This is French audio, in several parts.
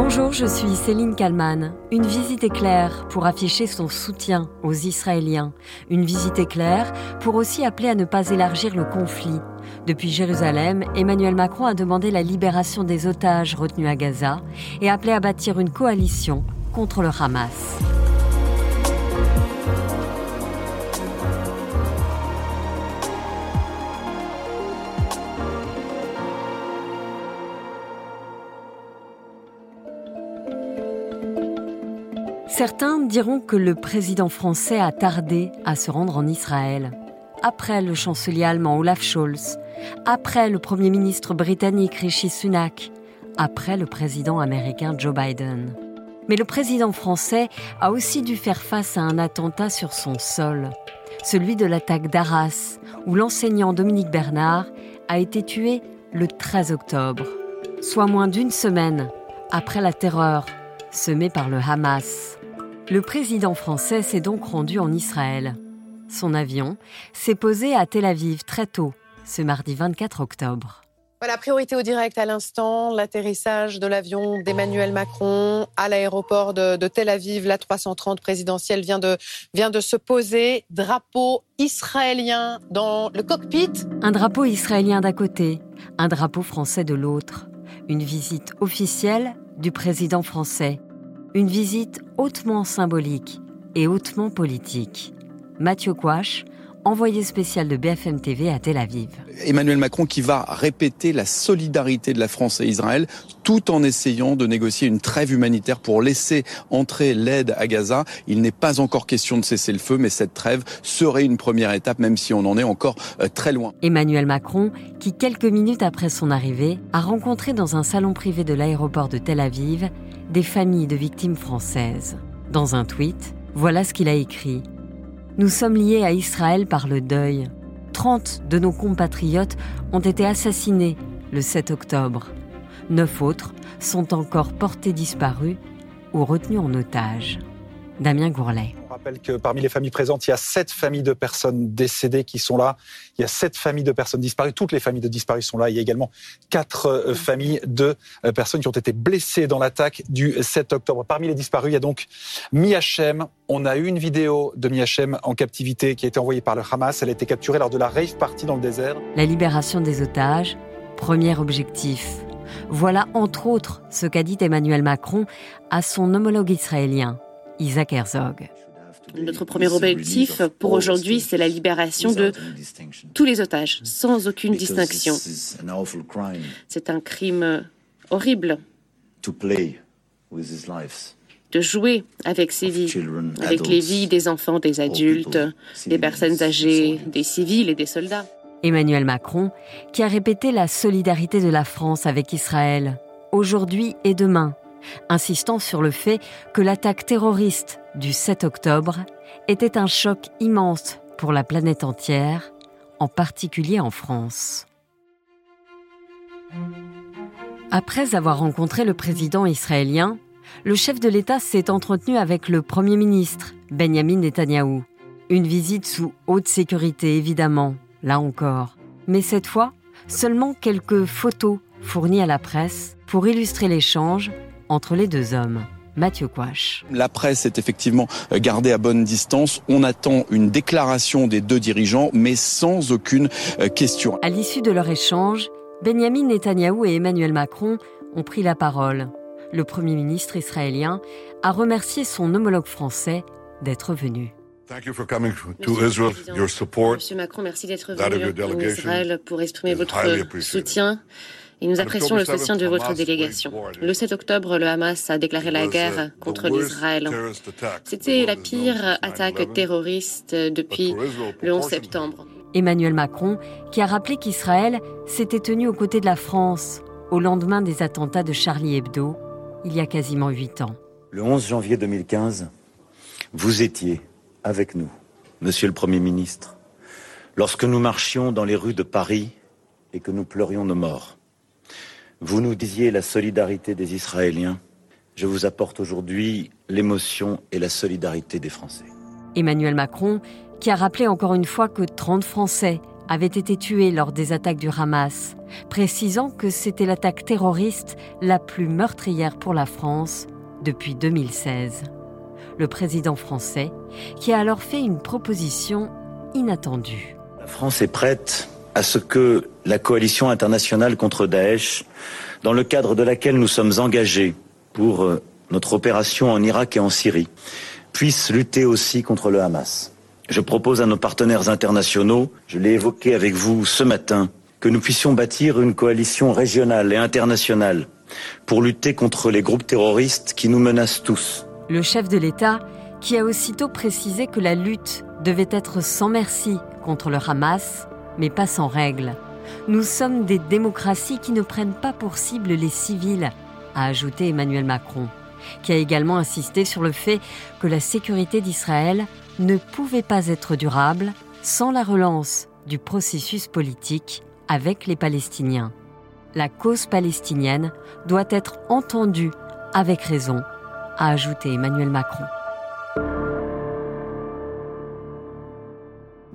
Bonjour, je suis Céline Kalman. Une visite éclair pour afficher son soutien aux Israéliens. Une visite éclair pour aussi appeler à ne pas élargir le conflit. Depuis Jérusalem, Emmanuel Macron a demandé la libération des otages retenus à Gaza et appelé à bâtir une coalition contre le Hamas. Certains diront que le président français a tardé à se rendre en Israël. Après le chancelier allemand Olaf Scholz, après le premier ministre britannique Rishi Sunak, après le président américain Joe Biden. Mais le président français a aussi dû faire face à un attentat sur son sol, celui de l'attaque d'Arras, où l'enseignant Dominique Bernard a été tué le 13 octobre, soit moins d'une semaine après la terreur semée par le Hamas. Le président français s'est donc rendu en Israël. Son avion s'est posé à Tel Aviv très tôt, ce mardi 24 octobre. Voilà, priorité au direct à l'instant, l'atterrissage de l'avion d'Emmanuel Macron à l'aéroport de, Tel Aviv. La 330 présidentielle vient de, vient de se poser. Drapeau israélien dans le cockpit. Un drapeau israélien d'un côté, un drapeau français de l'autre. Une visite officielle du président français une visite hautement symbolique et hautement politique. Mathieu Kouache, envoyé spécial de BFM TV à Tel Aviv. Emmanuel Macron qui va répéter la solidarité de la France et Israël tout en essayant de négocier une trêve humanitaire pour laisser entrer l'aide à Gaza. Il n'est pas encore question de cesser le feu, mais cette trêve serait une première étape, même si on en est encore euh, très loin. Emmanuel Macron, qui quelques minutes après son arrivée, a rencontré dans un salon privé de l'aéroport de Tel Aviv des familles de victimes françaises. Dans un tweet, voilà ce qu'il a écrit. Nous sommes liés à Israël par le deuil. 30 de nos compatriotes ont été assassinés le 7 octobre. Neuf autres sont encore portés disparus ou retenus en otage. Damien Gourlet rappelle que parmi les familles présentes, il y a sept familles de personnes décédées qui sont là. Il y a sept familles de personnes disparues. Toutes les familles de disparus sont là. Il y a également quatre euh, familles de euh, personnes qui ont été blessées dans l'attaque du 7 octobre. Parmi les disparus, il y a donc Miachem. On a eu une vidéo de Miachem en captivité qui a été envoyée par le Hamas. Elle a été capturée lors de la rave party dans le désert. La libération des otages, premier objectif. Voilà entre autres ce qu'a dit Emmanuel Macron à son homologue israélien, Isaac Herzog. Notre premier objectif pour aujourd'hui, c'est la libération de tous les otages, sans aucune distinction. C'est un crime horrible de jouer avec ces vies, avec les vies des enfants, des adultes, des personnes âgées, des civils et des soldats. Emmanuel Macron, qui a répété la solidarité de la France avec Israël, aujourd'hui et demain, insistant sur le fait que l'attaque terroriste du 7 octobre était un choc immense pour la planète entière, en particulier en France. Après avoir rencontré le président israélien, le chef de l'État s'est entretenu avec le Premier ministre, Benjamin Netanyahou. Une visite sous haute sécurité, évidemment, là encore. Mais cette fois, seulement quelques photos fournies à la presse pour illustrer l'échange entre les deux hommes. Mathieu Quash. La presse est effectivement gardée à bonne distance. On attend une déclaration des deux dirigeants, mais sans aucune euh, question. À l'issue de leur échange, Benjamin Netanyahou et Emmanuel Macron ont pris la parole. Le Premier ministre israélien a remercié son homologue français d'être venu. Monsieur Macron, merci d'être venu en Israël pour exprimer votre soutien et nous apprécions le soutien de votre délégation. Le 7 octobre, le Hamas a déclaré la guerre contre l'Israël. C'était la pire attaque terroriste depuis le 11 septembre. Emmanuel Macron, qui a rappelé qu'Israël s'était tenu aux côtés de la France au lendemain des attentats de Charlie Hebdo, il y a quasiment huit ans. Le 11 janvier 2015, vous étiez avec nous, Monsieur le Premier ministre, lorsque nous marchions dans les rues de Paris et que nous pleurions nos morts. Vous nous disiez la solidarité des Israéliens. Je vous apporte aujourd'hui l'émotion et la solidarité des Français. Emmanuel Macron, qui a rappelé encore une fois que 30 Français avaient été tués lors des attaques du Hamas, précisant que c'était l'attaque terroriste la plus meurtrière pour la France depuis 2016. Le président français, qui a alors fait une proposition inattendue. La France est prête à ce que la coalition internationale contre Daesh, dans le cadre de laquelle nous sommes engagés pour euh, notre opération en Irak et en Syrie, puisse lutter aussi contre le Hamas. Je propose à nos partenaires internationaux, je l'ai évoqué avec vous ce matin, que nous puissions bâtir une coalition régionale et internationale pour lutter contre les groupes terroristes qui nous menacent tous. Le chef de l'État, qui a aussitôt précisé que la lutte devait être sans merci contre le Hamas, mais pas sans règles. Nous sommes des démocraties qui ne prennent pas pour cible les civils, a ajouté Emmanuel Macron, qui a également insisté sur le fait que la sécurité d'Israël ne pouvait pas être durable sans la relance du processus politique avec les Palestiniens. La cause palestinienne doit être entendue avec raison, a ajouté Emmanuel Macron.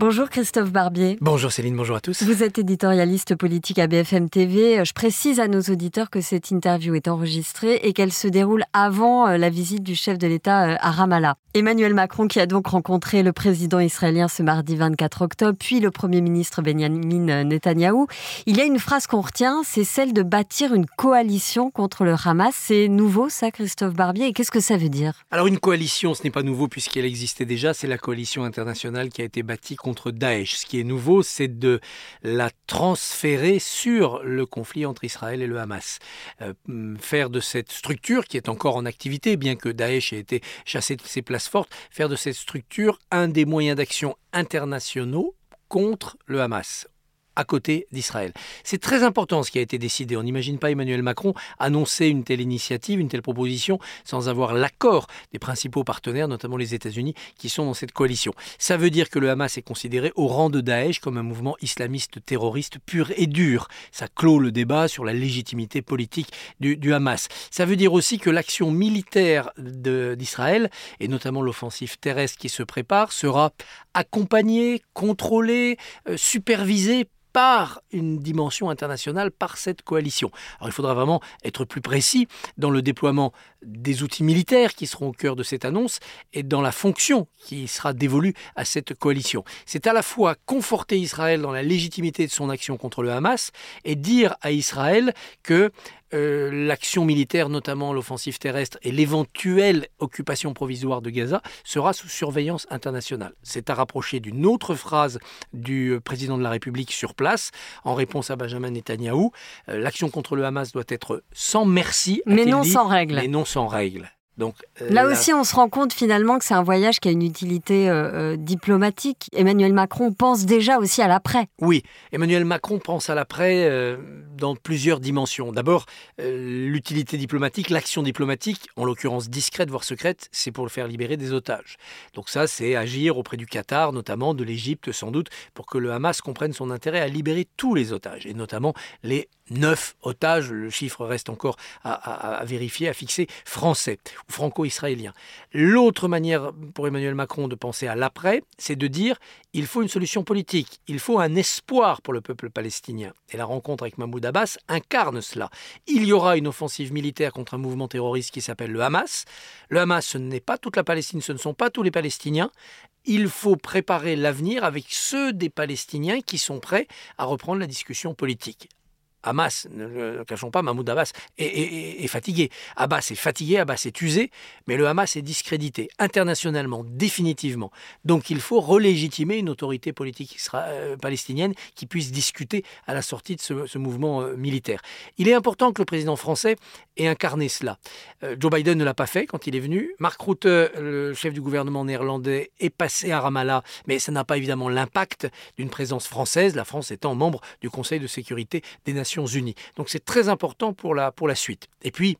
Bonjour Christophe Barbier. Bonjour Céline, bonjour à tous. Vous êtes éditorialiste politique à BFM TV. Je précise à nos auditeurs que cette interview est enregistrée et qu'elle se déroule avant euh, la visite du chef de l'État euh, à Ramallah. Emmanuel Macron qui a donc rencontré le président israélien ce mardi 24 octobre, puis le Premier ministre Benjamin Netanyahou. Il y a une phrase qu'on retient, c'est celle de bâtir une coalition contre le Hamas. C'est nouveau ça Christophe Barbier et qu'est-ce que ça veut dire? Alors une coalition, ce n'est pas nouveau puisqu'elle existait déjà, c'est la coalition internationale qui a été bâtie contre Daesh. Ce qui est nouveau, c'est de la transférer sur le conflit entre Israël et le Hamas. Euh, faire de cette structure, qui est encore en activité, bien que Daesh ait été chassé de ses places fortes, faire de cette structure un des moyens d'action internationaux contre le Hamas à côté d'Israël. C'est très important ce qui a été décidé. On n'imagine pas Emmanuel Macron annoncer une telle initiative, une telle proposition, sans avoir l'accord des principaux partenaires, notamment les États-Unis, qui sont dans cette coalition. Ça veut dire que le Hamas est considéré au rang de Daesh comme un mouvement islamiste terroriste pur et dur. Ça clôt le débat sur la légitimité politique du, Hamas. Ça veut dire aussi que l'action militaire d'Israël, et notamment l'offensive terrestre qui se prépare, sera accompagnée, contrôlée, euh, supervisée par une dimension internationale, par cette coalition. Alors il faudra vraiment être plus précis dans le déploiement des outils militaires qui seront au cœur de cette annonce et dans la fonction qui sera dévolue à cette coalition. C'est à la fois conforter Israël dans la légitimité de son action contre le Hamas et dire à Israël que euh, l'action militaire, notamment l'offensive terrestre et l'éventuelle occupation provisoire de Gaza, sera sous surveillance internationale. C'est à rapprocher d'une autre phrase du euh, président de la République sur place, en réponse à Benjamin Netanyahou. Euh, l'action contre le Hamas doit être sans merci, mais non sans règles. Mais non sans règles. Donc, euh, là, aussi, on se rend compte finalement que c'est un voyage qui a une utilité euh, euh, diplomatique. Emmanuel Macron pense déjà aussi à l'après. Oui, Emmanuel Macron pense à l'après dans plusieurs dimensions. D'abord, l'utilité diplomatique, l'action diplomatique, en l'occurrence discrète voire secrète, c'est pour le faire libérer des otages. Donc ça, c'est agir auprès du Qatar, notamment de l'Égypte sans doute, pour que le Hamas comprenne son intérêt à libérer tous les otages, et notamment les neuf otages, le chiffre reste encore à, vérifier, à fixer, français ou franco-israéliens. L'autre manière pour Emmanuel Macron de penser à l'après, c'est de dire il faut une solution politique, il faut un espoir pour le peuple palestinien. Et la rencontre avec Mahmoud Abbas incarne cela. Il y aura une offensive militaire contre un mouvement terroriste qui s'appelle le Hamas. Le Hamas, ce n'est pas toute la Palestine, ce ne sont pas tous les Palestiniens il faut préparer l'avenir avec ceux des Palestiniens qui sont prêts à reprendre la discussion politique. Hamas, ne le cachons pas, Mahmoud Abbas est, fatigué. Abbas est fatigué, Abbas est usé, mais le Hamas est discrédité internationalement, définitivement. Donc il faut relégitimer une autorité politique euh, palestinienne qui puisse discuter à la sortie de ce, mouvement euh, militaire. Il est important que le président français ait incarné cela. Euh, Joe Biden ne l'a pas fait quand il est venu. Mark Rutte, le chef du gouvernement néerlandais, est passé à Ramallah, mais ça n'a pas évidemment l'impact d'une présence française, la France étant membre du Conseil de sécurité des Nations Donc c'est très important pour la, pour la suite. Et puis,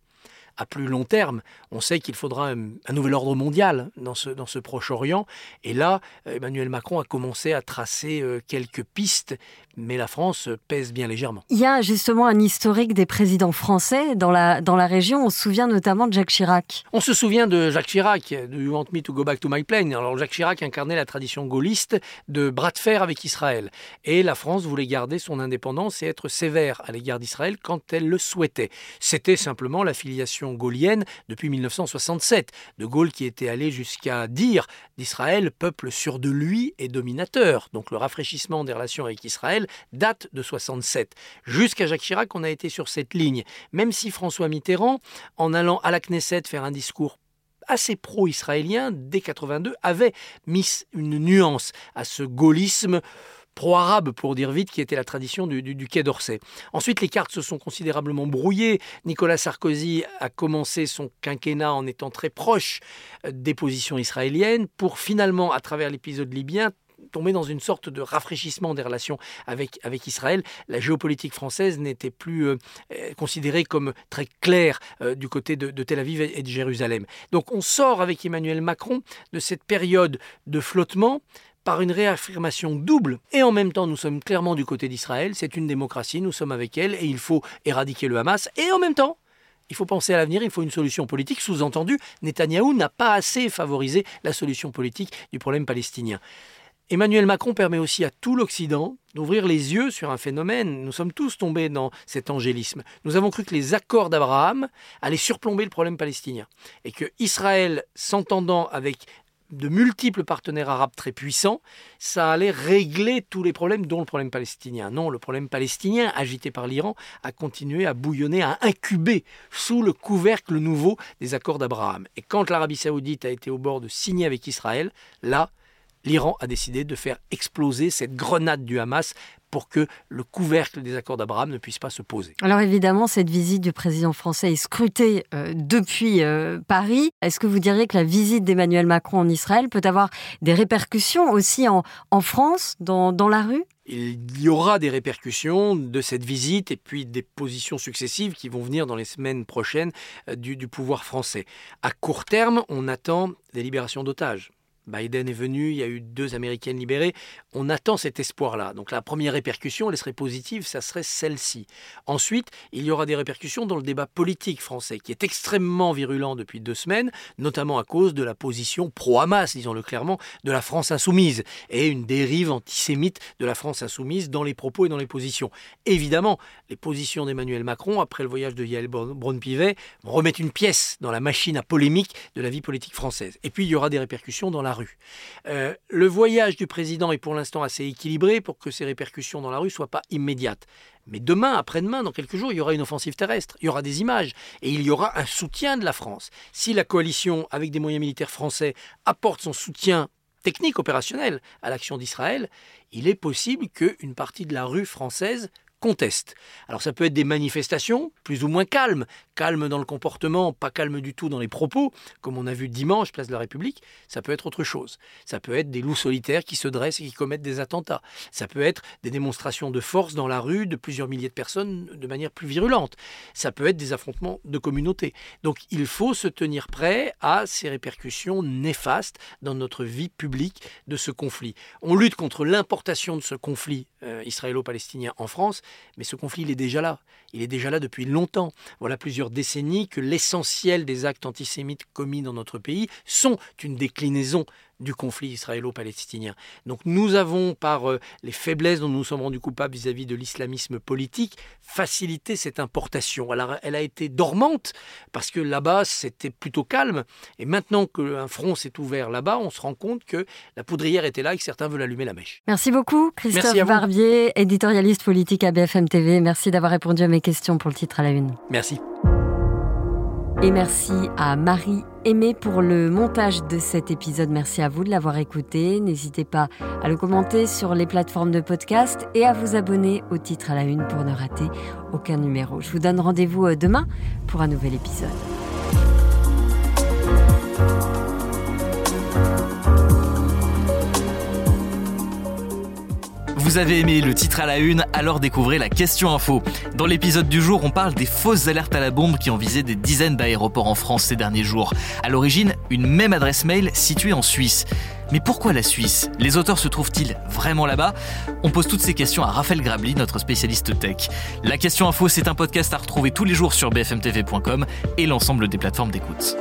à plus long terme. On sait qu'il faudra un, nouvel ordre mondial dans ce, dans ce Proche-Orient. Et là, Emmanuel Macron a commencé à tracer euh, quelques pistes, mais la France pèse bien légèrement. Il y a justement un historique des présidents français dans la, dans la région. On se souvient notamment de Jacques Chirac. On se souvient de Jacques Chirac, de You Want Me to Go Back to My Plane. Alors Jacques Chirac incarnait la tradition gaulliste de bras de fer avec Israël. Et la France voulait garder son indépendance et être sévère à l'égard d'Israël quand elle le souhaitait. C'était simplement l'affiliation gaulienne depuis 1967. De Gaulle qui était allé jusqu'à dire d'Israël peuple sûr de lui et dominateur. Donc le rafraîchissement des relations avec Israël date de 67. Jusqu'à Jacques Chirac, on a été sur cette ligne. Même si François Mitterrand, en allant à la Knesset faire un discours assez pro-israélien dès 82 avait mis une nuance à ce gaullisme pro-arabe, pour dire vite, qui était la tradition du, du, Quai d'Orsay. Ensuite, les cartes se sont considérablement brouillées. Nicolas Sarkozy a commencé son quinquennat en étant très proche des positions israéliennes pour finalement, à travers l'épisode libyen, tomber dans une sorte de rafraîchissement des relations avec, avec Israël. La géopolitique française n'était plus euh, euh, considérée comme très claire euh, du côté de, de, Tel Aviv et de Jérusalem. Donc on sort avec Emmanuel Macron de cette période de flottement par une réaffirmation double. Et en même temps, nous sommes clairement du côté d'Israël. C'est une démocratie, nous sommes avec elle et il faut éradiquer le Hamas. Et en même temps, il faut penser à l'avenir, il faut une solution politique. Sous-entendu, Netanyahou n'a pas assez favorisé la solution politique du problème palestinien. Emmanuel Macron permet aussi à tout l'Occident d'ouvrir les yeux sur un phénomène. Nous sommes tous tombés dans cet angélisme. Nous avons cru que les accords d'Abraham allaient surplomber le problème palestinien et que Israël, s'entendant avec de multiples partenaires arabes très puissants, ça allait régler tous les problèmes, dont le problème palestinien. Non, le problème palestinien, agité par l'Iran, a continué à bouillonner, à incuber sous le couvercle nouveau des accords d'Abraham. Et quand l'Arabie saoudite a été au bord de signer avec Israël, là, l'Iran a décidé de faire exploser cette grenade du Hamas pour que le couvercle des accords d'Abraham ne puisse pas se poser. Alors évidemment, cette visite du président français est scrutée euh, depuis euh, Paris. Est-ce que vous diriez que la visite d'Emmanuel Macron en Israël peut avoir des répercussions aussi en, en France, dans, dans la rue? Il y aura des répercussions de cette visite et puis des positions successives qui vont venir dans les semaines prochaines euh, du, du pouvoir français. À court terme, on attend des libérations d'otages. Biden est venu, il y a eu deux Américaines libérées. On attend cet espoir-là. Donc la première répercussion, elle serait positive, ça serait celle-ci. Ensuite, il y aura des répercussions dans le débat politique français, qui est extrêmement virulent depuis deux semaines, notamment à cause de la position pro-Hamas, disons-le clairement, de la France insoumise, et une dérive antisémite de la France insoumise dans les propos et dans les positions. Évidemment, les positions d'Emmanuel Macron, après le voyage de Yael Braun-Pivet, remettent une pièce dans la machine à polémique de la vie politique française. Et puis, il y aura des répercussions dans la Euh, le voyage du président est pour l'instant assez équilibré pour que ses répercussions dans la rue ne soient pas immédiates. Mais demain, après-demain, dans quelques jours, il y aura une offensive terrestre, il y aura des images et il y aura un soutien de la France. Si la coalition, avec des moyens militaires français, apporte son soutien technique, opérationnel à l'action d'Israël, il est possible qu'une partie de la rue française conteste. Alors ça peut être des manifestations plus ou moins calmes, calmes dans le comportement, pas calmes du tout dans les propos, comme on a vu dimanche, place de la République, ça peut être autre chose. Ça peut être des loups solitaires qui se dressent et qui commettent des attentats. Ça peut être des démonstrations de force dans la rue de plusieurs milliers de personnes de manière plus virulente. Ça peut être des affrontements de communautés. Donc il faut se tenir prêt à ces répercussions néfastes dans notre vie publique de ce conflit. On lutte contre l'importation de ce conflit euh, israélo-palestinien en France, mais ce conflit, il est déjà là. Il est déjà là depuis longtemps. Voilà plusieurs décennies que l'essentiel des actes antisémites commis dans notre pays sont une déclinaison du conflit israélo-palestinien. Donc nous avons, par euh, les faiblesses dont nous nous sommes rendus coupables vis-à-vis de l'islamisme politique, facilité cette importation. Alors, elle a été dormante parce que là-bas c'était plutôt calme. Et maintenant qu'un front s'est ouvert là-bas, on se rend compte que la poudrière était là et que certains veulent allumer la mèche. Merci beaucoup, Christophe Barbier, éditorialiste politique à BFM TV. Merci d'avoir répondu à mes questions pour le titre à la une. Merci. Et merci à Marie Aimé pour le montage de cet épisode. Merci à vous de l'avoir écouté. N'hésitez pas à le commenter sur les plateformes de podcast et à vous abonner au titre à la une pour ne rater aucun numéro. Je vous donne rendez-vous euh, demain pour un nouvel épisode. Vous avez aimé le titre à la une, alors découvrez la question info. Dans l'épisode du jour, on parle des fausses alertes à la bombe qui ont visé des dizaines d'aéroports en France ces derniers jours. À l'origine, une même adresse mail située en Suisse. Mais pourquoi la Suisse? Les auteurs se trouvent-ils vraiment là-bas? On pose toutes ces questions à Raphaël Grabli, notre spécialiste tech. La question info, c'est un podcast à retrouver tous les jours sur bfmtv.com et l'ensemble des plateformes d'écoute.